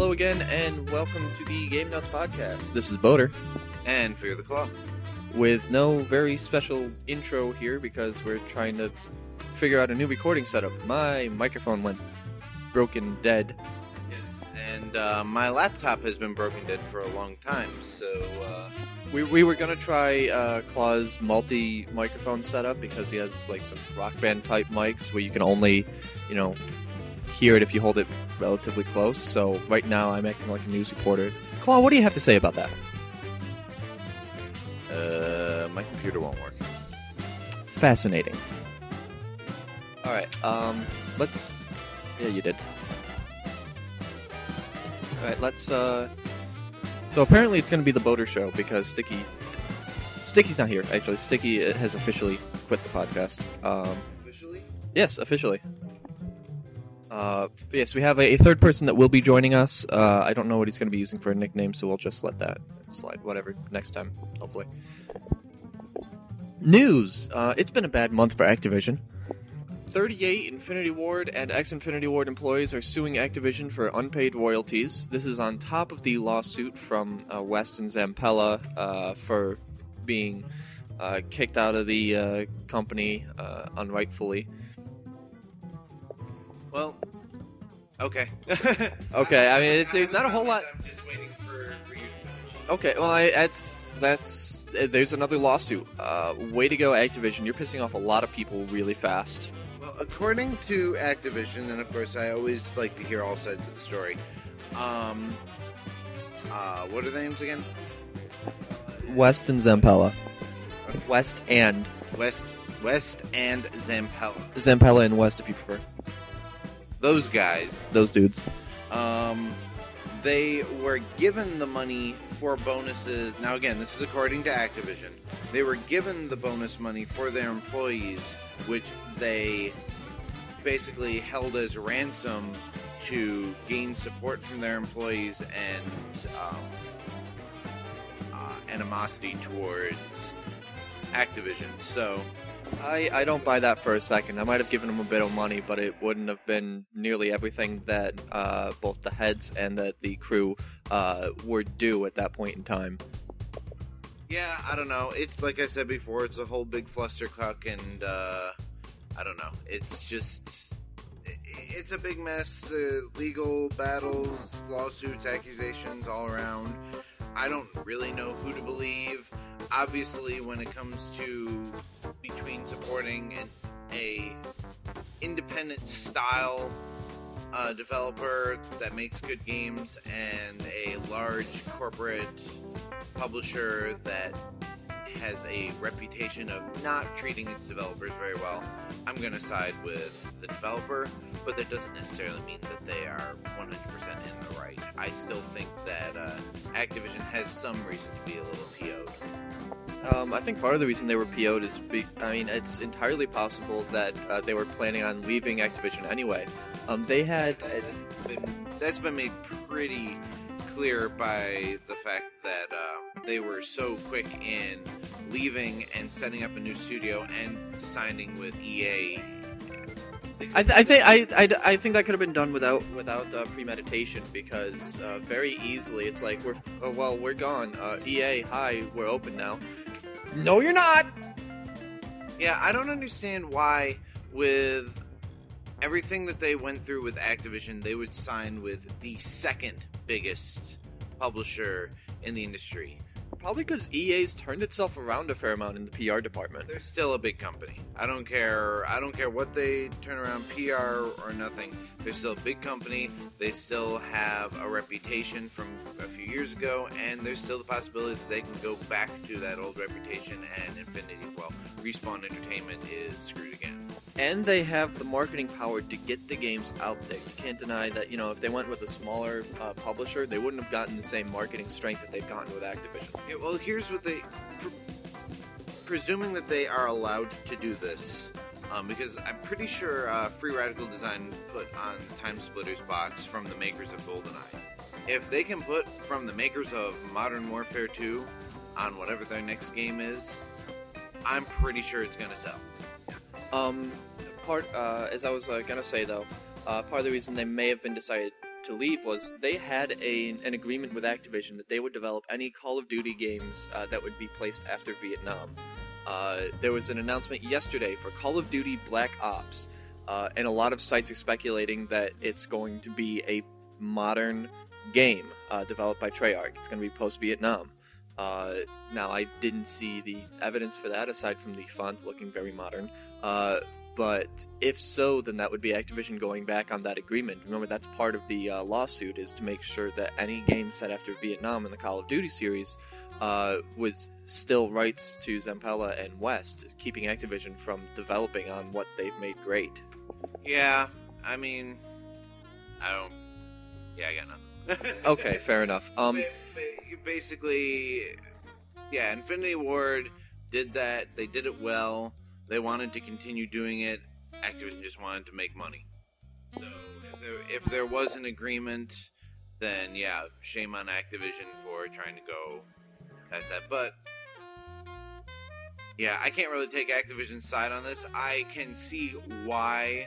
Hello again, and welcome to the Game Nuts podcast. This is Boater, and Fear the Claw. with no very special intro here because we're trying to figure out a new recording setup. My microphone went broken dead. Yes, and uh, my laptop has been broken dead for a long time, so uh, We, we were gonna try uh, Claw's multi microphone setup because he has like some rock band type mics where you can only, you know, hear it if you hold it relatively close. So right now I'm acting like a news reporter. Claw, what do you have to say about that? uh, my computer won't work. Fascinating. All right, um, let's. Yeah, you did. All right, let's. uh... So apparently it's going to be the Boater show because Sticky. Sticky's not here. Actually, Sticky uh, has officially quit the podcast. Um, Officially? yes, officially. Uh, yes, we have a, a third person that will be joining us. Uh, I don't know what he's going to be using for a nickname, so we'll just let that slide. Whatever, next time, hopefully. News. Uh, it's been a bad month for Activision. 38 Infinity Ward and ex Infinity Ward employees are suing Activision for unpaid royalties. This is on top of the lawsuit from uh, West and Zampella uh, for being uh, kicked out of the company unrightfully. Well, okay. Okay, I mean, it's, it's not a whole lot. I'm just waiting for, for you to finish. Okay, well, I, that's that's uh, there's another lawsuit. Uh, way to go, Activision! You're pissing off a lot of people really fast. Well, according to Activision, and of course, I always like to hear all sides of the story. Um, uh, what are the names again? West and Zampella. West and West, West, and Zampella. Zampella and West, if you prefer. Those guys. Those dudes. Um, they were given the money for bonuses. Now, again, this is according to Activision. They were given the bonus money for their employees, which they basically held as ransom to gain support from their employees and um, uh, animosity towards Activision. So, I, I don't buy that for a second. I might have given him a bit of money, but it wouldn't have been nearly everything that uh, both the heads and that the crew uh, were due at that point in time. Yeah, I don't know. It's like I said before, it's a whole big flustercuck, and uh, I don't know. It's just. It's a big mess. Uh, legal battles, lawsuits, accusations all around. I don't really know who to believe. Obviously, when it comes to between supporting an a independent style uh, developer that makes good games and a large corporate publisher that has a reputation of not treating its developers very well, I'm going to side with the developer, but that doesn't necessarily mean that they are 100% in the right. I still think that uh, Activision has some reason to be a little PO'd. Um, I think part of the reason they were PO'd is, be- I mean, it's entirely possible that uh, they were planning on leaving Activision anyway. Um, they had, That's been, that's been made pretty clear by the fact that uh, they were so quick in leaving and setting up a new studio and signing with EA. I, th- I think I, I, I think that could have been done without without uh, premeditation because uh, very easily it's like we're oh, well we're gone. Uh, EA, hi, we're open now. No, you're not. Yeah, I don't understand why with everything that they went through with Activision, they would sign with the second biggest publisher in the industry. Probably because EA's turned itself around a fair amount in the PR department. They're still a big company. I don't care. I don't care what they turn around, PR or nothing. They're still a big company. They still have a reputation from years ago, and there's still the possibility that they can go back to that old reputation. And Infinity, well, Respawn Entertainment is screwed again. And they have the marketing power to get the games out there. You can't deny that, you know, if they went with a smaller uh, publisher, they wouldn't have gotten the same marketing strength that they've gotten with Activision. Yeah, well, here's what they. Pr- presuming that they are allowed to do this, um, because I'm pretty sure uh, Free Radical Design put on TimeSplitters box from the makers of GoldenEye. If they can put from the makers of Modern Warfare 2 on whatever their next game is, I'm pretty sure it's going to sell. Um, part uh, as I was uh, gonna say though, uh, part of the reason they may have been decided to leave was they had a, an agreement with Activision that they would develop any Call of Duty games uh, that would be placed after Vietnam. Uh, there was an announcement yesterday for Call of Duty Black Ops, uh, and a lot of sites are speculating that it's going to be a modern game uh, developed by Treyarch. It's going to be post Vietnam. Uh, now, I didn't see the evidence for that aside from the font looking very modern. Uh, but if so, then that would be Activision going back on that agreement. Remember, that's part of the uh, lawsuit is to make sure that any game set after Vietnam in the Call of Duty series uh, was still rights to Zampella and West, keeping Activision from developing on what they've made great. Yeah, I mean, I don't. Yeah, I got nothing. Okay, fair enough. Um, Ba- ba- basically, yeah, Infinity Ward did that. They did it well. They wanted to continue doing it. Activision just wanted to make money. So if there, if there was an agreement, then yeah, shame on Activision for trying to go past that. But yeah, I can't really take Activision's side on this. I can see why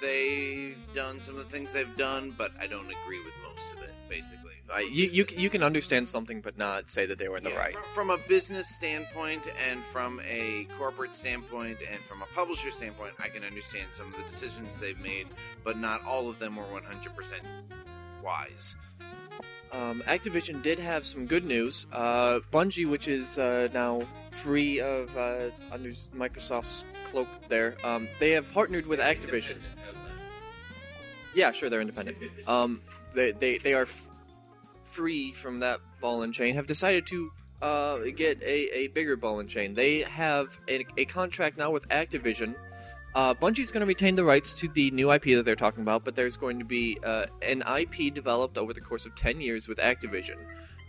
they've done some of the things they've done, but I don't agree with most of it. Basically, uh, you, you you can understand something, but not say that they were in the Yeah, right. From a business standpoint, and from a corporate standpoint, and from a publisher standpoint, I can understand some of the decisions they've made, but not all of them were 100% wise. Um, Activision did have some good news. Uh, Bungie, which is uh, now free of uh, under Microsoft's cloak, there, um, they have partnered with Activision. Yeah, sure, they're independent. Um, they, they, they are f- free from that ball and chain. Have decided to uh, get a, a bigger ball and chain. They have a, a contract now with Activision. Uh, Bungie's going to retain the rights to the new IP that they're talking about, but there's going to be uh, an IP developed over the course of 10 years with Activision.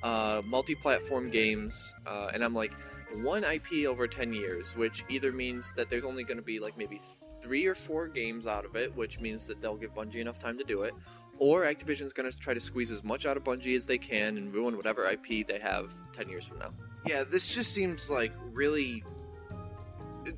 Uh, multi platform games, uh, and I'm like, one IP over 10 years, which either means that there's only going to be like maybe three or four games out of it, which means that they'll give Bungie enough time to do it, or Activision's going to try to squeeze as much out of Bungie as they can and ruin whatever IP they have 10 years from now. Yeah, this just seems like really.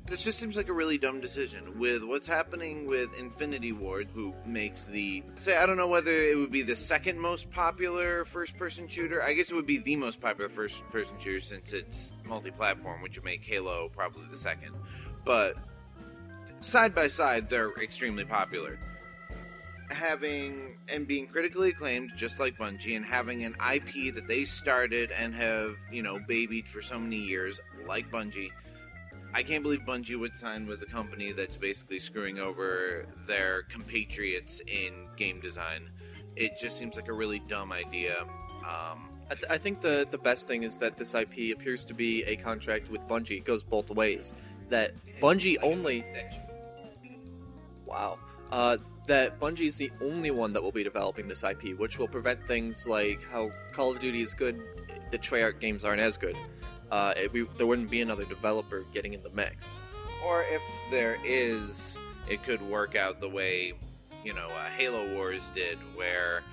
This just seems like a really dumb decision with what's happening with Infinity Ward, who makes the. Say, I don't know whether it would be the second most popular first person shooter. I guess it would be the most popular first person shooter since it's multi platform, which would make Halo probably the second. But side by side, they're extremely popular. Having and being critically acclaimed, just like Bungie, and having an IP that they started and have, you know, babied for so many years, like Bungie. I can't believe Bungie would sign with a company that's basically screwing over their compatriots in game design. It just seems like a really dumb idea. Um, I, th- I think the the best thing is that this IP appears to be a contract with Bungie. It goes both ways. That Bungie only. Wow. Uh, that Bungie is the only one that will be developing this IP, which will prevent things like how Call of Duty is good, the Treyarch games aren't as good. Uh, it, we, there wouldn't be another developer getting in the mix. or if there is, it could work out the way, you know, uh, Halo Wars did, where,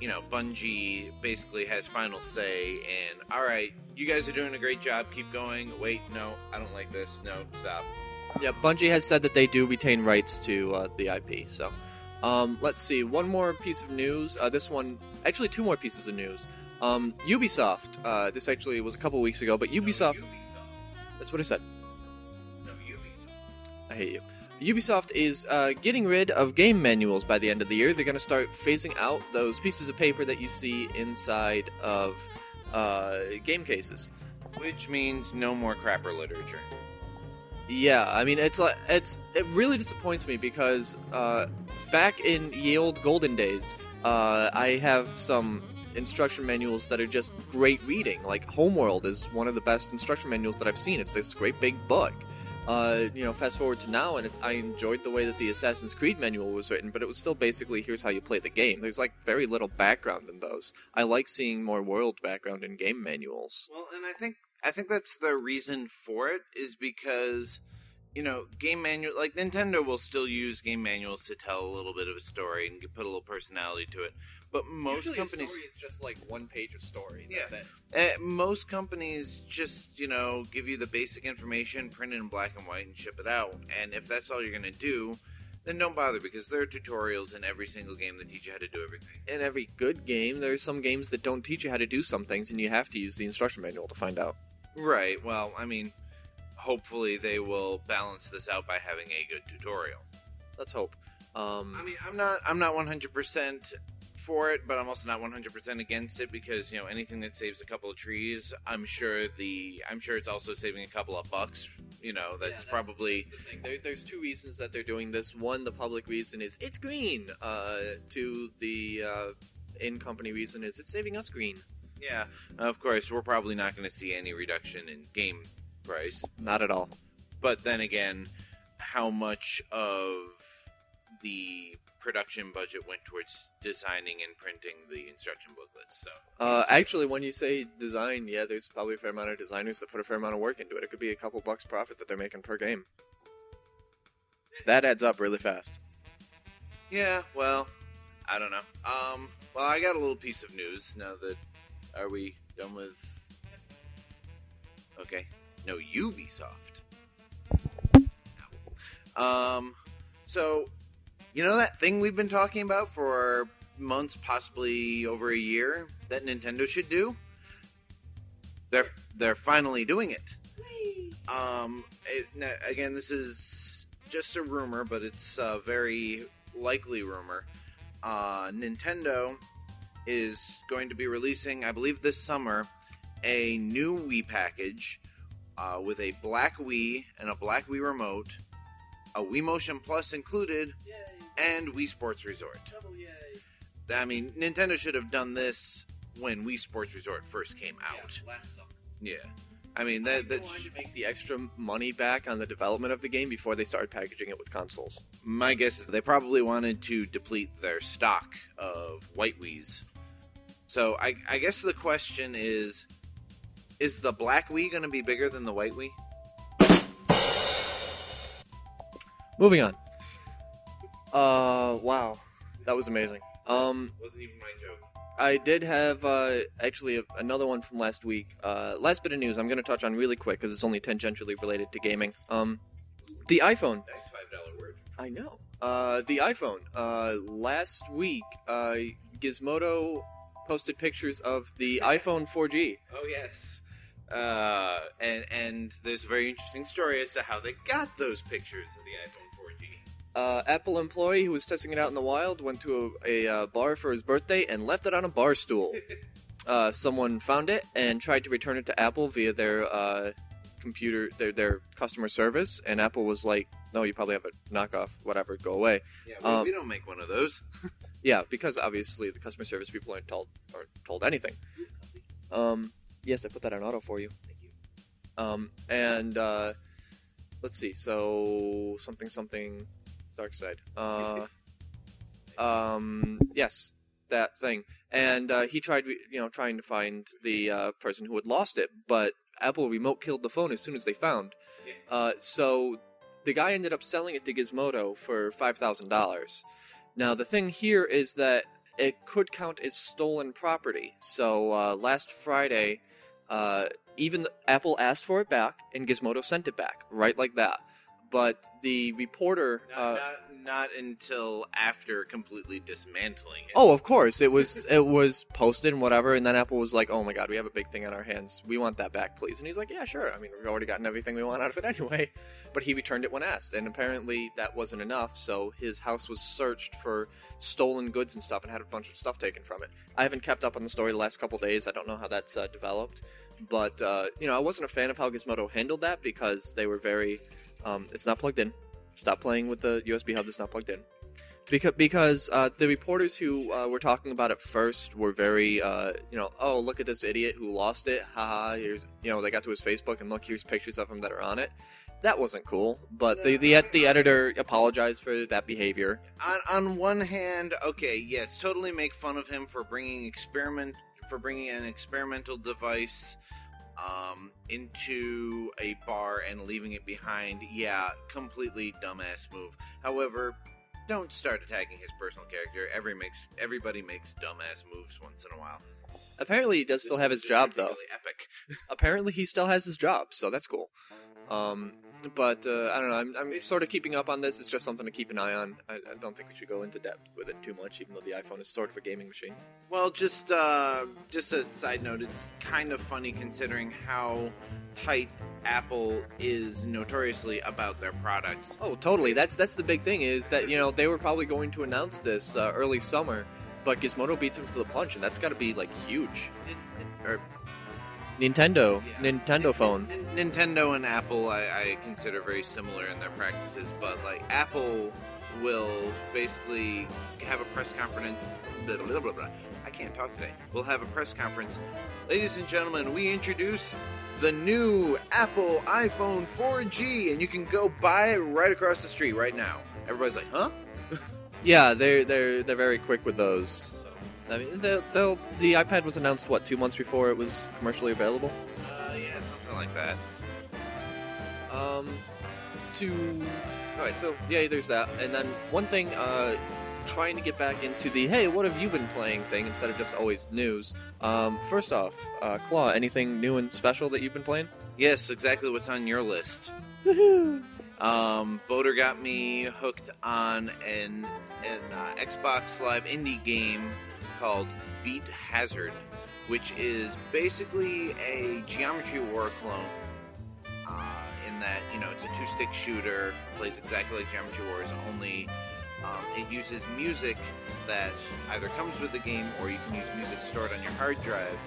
you know, Bungie basically has final say, and all right, you guys are doing a great job, keep going. Wait, no, I don't like this. No, stop. Yeah, Bungie has said that they do retain rights to uh, the IP. So, um, let's see. One more piece of news. Uh, this one, actually, two more pieces of news. Um, Ubisoft. Uh, this actually was a couple weeks ago, but Ubisoft. That's what I said. No, Ubisoft. I hate you. Ubisoft is uh, getting rid of game manuals by the end of the year. They're going to start phasing out those pieces of paper that you see inside of uh, game cases. Which means no more crapper literature. Yeah, I mean it's like it's it really disappoints me because uh, back in ye old golden days, uh, I have some instruction manuals that are just great reading. Like Homeworld is one of the best instruction manuals that I've seen. It's this great big book. Uh, you know, fast forward to now, and it's I enjoyed the way that the Assassin's Creed manual was written, but it was still basically here's how you play the game. There's like very little background in those. I like seeing more world background in game manuals. Well, and I think I think that's the reason for it is because you know game manual like Nintendo will still use game manuals to tell a little bit of a story and put a little personality to it, but most Usually companies. a story is just like one page of story. Yeah. It. Uh, most companies just, you know, give you the basic information, print it in black and white, and ship it out. And if that's all you're going to do, then don't bother because there are tutorials in every single game that teach you how to do everything. In every good game, there are some games that don't teach you how to do some things, and you have to use the instruction manual to find out. Right. Well, I mean, hopefully they will balance this out by having a good tutorial. Let's hope. Um, I mean, I'm not I'm not 100% for it, but I'm also not 100% against it because, you know, anything that saves a couple of trees, I'm sure the I'm sure it's also saving a couple of bucks, you know, that's, probably the. There, there's two reasons that they're doing this. One, the public reason is it's green. Uh, two, the uh, in-company reason is it's saving us green. yeah, of course, we're probably not going to see any reduction in game price. Not at all. But then again, how much of the production budget went towards designing and printing the instruction booklets? So Uh, actually, when you say design, yeah, there's probably a fair amount of designers that put a fair amount of work into it. It could be a couple bucks profit that they're making per game. That adds up really fast. Yeah, well, I don't know. Um, well, I got a little piece of news now that are we done with? Okay, no Ubisoft. Um, so you know that thing we've been talking about for months, possibly over a year, that Nintendo should do. They're they're finally doing it. Um, it, again, this is just a rumor, but it's a very likely rumor. Uh, Nintendo is going to be releasing, I believe, this summer, a new Wii package uh, with a black Wii and a black Wii remote, a Wii Motion Plus included, and Wii Sports Resort. I mean, Nintendo should have done this when Wii Sports Resort first came out. last summer. Yeah. I mean, that, that They wanted make the extra money back on the development of the game before they started packaging it with consoles. my guess is they probably wanted to deplete their stock of white Wii's. So I, I guess the question is: Is the black Wii going to be bigger than the white Wii? Moving on. Uh, wow, that was amazing. Um, Wasn't even my joke. I did have uh, actually a, another one from last week. Uh, last bit of news I'm going to touch on really quick because it's only tangentially related to gaming. Um, the iPhone. Nice five dollar word. I know. Uh, the iPhone. Uh, last week, uh, Gizmodo posted pictures of the iPhone 4G. Oh yes. Uh, and and there's a very interesting story as to how they got those pictures of the iPhone 4G. Uh, Apple employee who was testing it out in the wild went to a, a uh, bar for his birthday and left it on a bar stool. Uh, someone found it and tried to return it to Apple via their uh, computer, their their customer service, and Apple was like, "No, you probably have a knockoff. Whatever, go away." Yeah, we, Um, we don't make one of those. Yeah, because obviously the customer service people aren't told or told anything. Um, yes, I put that on auto for you. Thank you. Um, and uh, let's see. So something something dark side. Uh, um, yes, that thing. And uh, he tried, you know, trying to find the uh, person who had lost it, but Apple remote killed the phone as soon as they found. Uh, so the guy ended up selling it to Gizmodo for five thousand dollars. Now the thing here is that it could count as stolen property. So uh, last Friday, uh, even Apple asked for it back, and Gizmodo sent it back, right like that. But the reporter, Not, uh, not, not until after completely dismantling it. oh, of course, it was it was posted and whatever, and then Apple was like, "Oh my God, we have a big thing on our hands. We want that back, please." And he's like, "Yeah, sure. I mean, we've already gotten everything we want out of it anyway." But he returned it when asked, and apparently that wasn't enough. So his house was searched for stolen goods and stuff, and had a bunch of stuff taken from it. I haven't kept up on the story the last couple days. I don't know how that's uh, developed, but uh, you know, I wasn't a fan of how Gizmodo handled that because they were very. Um, it's not plugged in. Stop playing with the USB hub that's not plugged in. Because because uh, the reporters who uh, were talking about it first were very uh, you know oh look at this idiot who lost it. Haha here's you know they got to his Facebook and look here's pictures of him that are on it. That wasn't cool but the the, the editor apologized for that behavior. On, on one hand, okay, yes, totally make fun of him for bringing experiment for bringing an experimental device um, into a bar and leaving it behind. Yeah, completely dumbass move. However, don't start attacking his personal character. Every makes everybody makes dumbass moves once in a while. apparently he does still have his job though Epic. apparently he still has his job so that's cool um but uh, I don't know. I'm, I'm sort of keeping up on this. It's just something to keep an eye on. I, I don't think we should go into depth with it too much, even though the iPhone is sort of a gaming machine. Well, just uh, just a side note. It's kind of funny considering how tight Apple is notoriously about their products. Oh, totally. That's that's the big thing is that you know they were probably going to announce this uh, early summer, but Gizmodo beat them to the punch, and that's got to be like huge. Or Nintendo, Yeah. Nintendo phone. Nintendo and Apple, I, I consider very similar in their practices, but like Apple will basically have a press conference. Blah, blah, blah. I can't talk today. We'll have a press conference. Ladies and gentlemen, we introduce the new Apple iPhone 4G, and you can go buy it right across the street right now. Everybody's like, huh? Yeah, they're they're they're very quick with those. I mean, they'll, they'll the iPad was announced what two months before it was commercially available. Uh, yeah, something like that. Um, to all right, so yeah, there's that, and then one thing, uh, trying to get back into the hey, what have you been playing thing instead of just always news. Um, first off, uh, Claw, anything new and special that you've been playing? Yes, exactly what's on your list. Um, Boater got me hooked on an, an uh, Xbox Live indie game called Beat Hazard, which is basically a Geometry War clone. Uh, in that, you know, it's a two stick shooter, plays exactly like Geometry Wars, only um, it uses music that either comes with the game or you can use music stored on your hard drive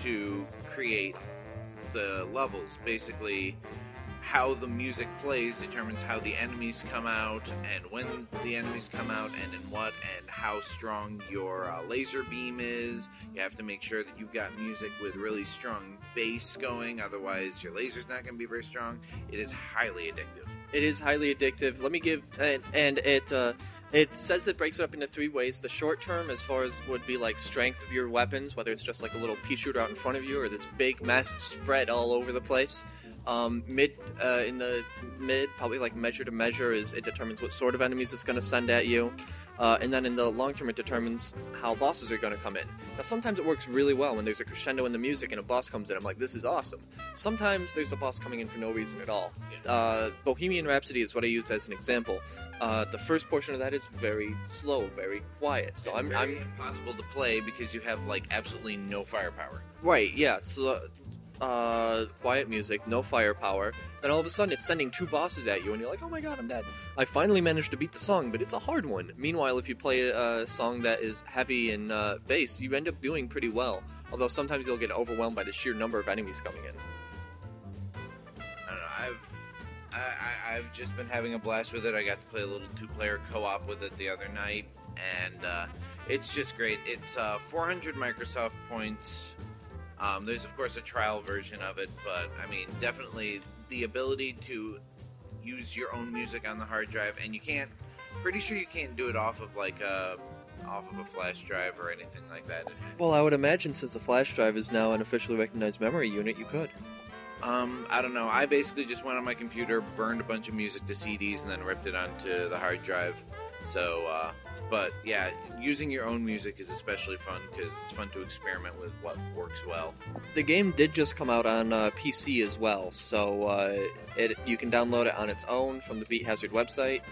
to create the levels. Basically, how the music plays determines how the enemies come out and when the enemies come out and in what and how strong your uh, laser beam is. You have to make sure that you've got music with really strong bass going, otherwise, your laser's not going to be very strong. It is highly addictive. It is highly addictive. Let me give and, and it uh, it says it breaks it up into three ways. The short term, as far as would be like strength of your weapons, whether it's just like a little pea shooter out in front of you or this big massive spread all over the place. Um, mid uh, in the mid, probably like measure to measure, is it determines what sort of enemies it's going to send at you. Uh, and then in the long term, it determines how bosses are going to come in. Now, sometimes it works really well when there's a crescendo in the music and a boss comes in. I'm like, this is awesome. Sometimes there's a boss coming in for no reason at all. Uh, Bohemian Rhapsody is what I use as an example. Uh, the first portion of that is very slow, very quiet. So I'm, Very I'm impossible to play because you have like absolutely no firepower. right, yeah. So uh, quiet music, no firepower. Then all of a sudden, it's sending two bosses at you, and you're like, "Oh my god, I'm dead!" I finally managed to beat the song, but it's a hard one. Meanwhile, if you play a song that is heavy in uh, bass, you end up doing pretty well. Although sometimes you'll get overwhelmed by the sheer number of enemies coming in. I don't know. I've I, I've just been having a blast with it. I got to play a little two-player co-op with it the other night, and uh, it's just great. It's uh, 400 Microsoft points. Um, there's of course a trial version of it, but I mean, definitely the ability to use your own music on the hard drive, and you can't. Pretty sure you can't do it off of like a off of a flash drive or anything like that. Well, I would imagine since the flash drive is now an officially recognized memory unit, you could. Um, I don't know. I basically just went on my computer, burned a bunch of music to CDs, and then ripped it onto the hard drive. So, uh, but yeah, using your own music is especially fun because it's fun to experiment with what works well. The game did just come out on uh, PC as well, so uh, it you can download it on its own from the Beat Hazard website.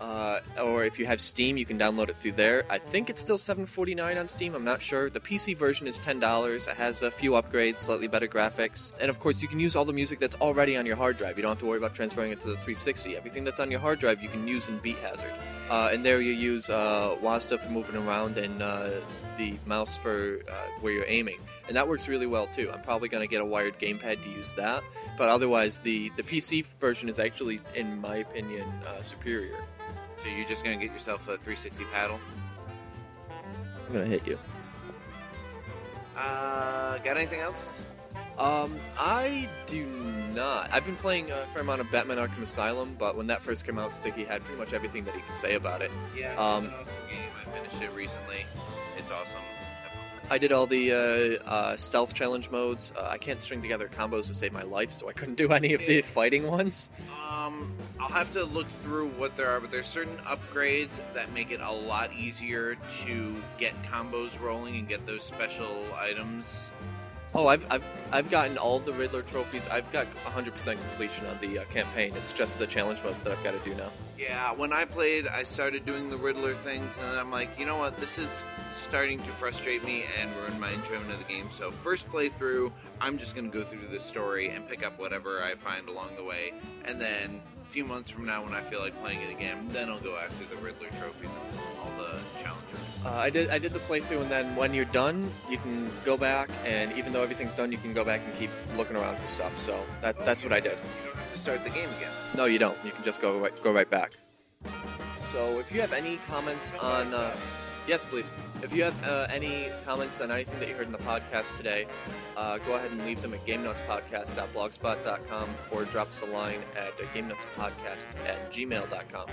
Uh, or if you have Steam, you can download it through there. I think it's still $7.49 on Steam. I'm not sure. The PC version is $10. It has a few upgrades, slightly better graphics, and of course, you can use all the music that's already on your hard drive. You don't have to worry about transferring it to the 360. Everything that's on your hard drive, you can use in Beat Hazard. Uh, and there you use uh, WASD for moving around and uh, the mouse for uh, where you're aiming, and that works really well too. I'm probably going to get a wired gamepad to use that, but otherwise, the the PC version is actually, in my opinion, uh, superior. So you're just gonna get yourself a 360 paddle. I'm gonna hit you. Uh, got anything else? Um, I do not. I've been playing a fair amount of Batman Arkham Asylum, but when that first came out, Sticky had pretty much everything that he could say about it. Yeah, Um, it's an awesome game. I finished it recently. It's awesome. I did all the uh, uh, stealth challenge modes. Uh, I can't string together combos to save my life, so I couldn't do any of the fighting ones. Um, I'll have to look through what there are, but there's certain upgrades that make it a lot easier to get combos rolling and get those special items Oh, I've, I've, I've gotten all the Riddler trophies. I've got 100% completion on the uh, campaign. It's just the challenge modes that I've got to do now. Yeah, when I played, I started doing the Riddler things, and I'm like, you know what? This is starting to frustrate me and ruin my enjoyment of the game. So, first playthrough, I'm just going to go through the story and pick up whatever I find along the way. And then, few months from now, when I feel like playing it again, then I'll go after the Riddler trophies and all the challenges. Uh, I did I did the playthrough, and then when you're done, you can go back, and even though everything's done, you can go back and keep looking around for stuff. So that that's what I did. You don't have to start the game again. No, you don't. You can just go right, go right back. So if you have any comments on, uh, yes, please. If you have uh, any comments on anything that you heard in the podcast today, uh, go ahead and leave them at GameNotesPodcast.blogspot.com or drop us a line at GameNotesPodcast at gmail.com.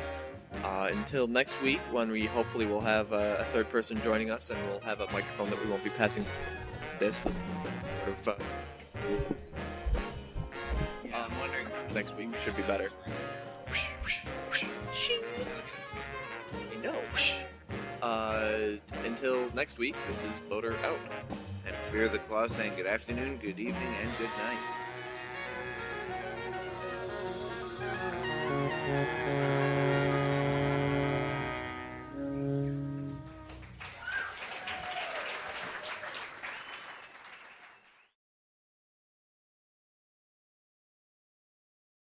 Uh, until next week, when we hopefully will have a third person joining us, and we'll have a microphone that we won't be passing this sort of. Uh, I'm wondering. next week should be better. Uh, until next week, this is Boater out. And Fear the Claw saying good afternoon, good evening, and good night.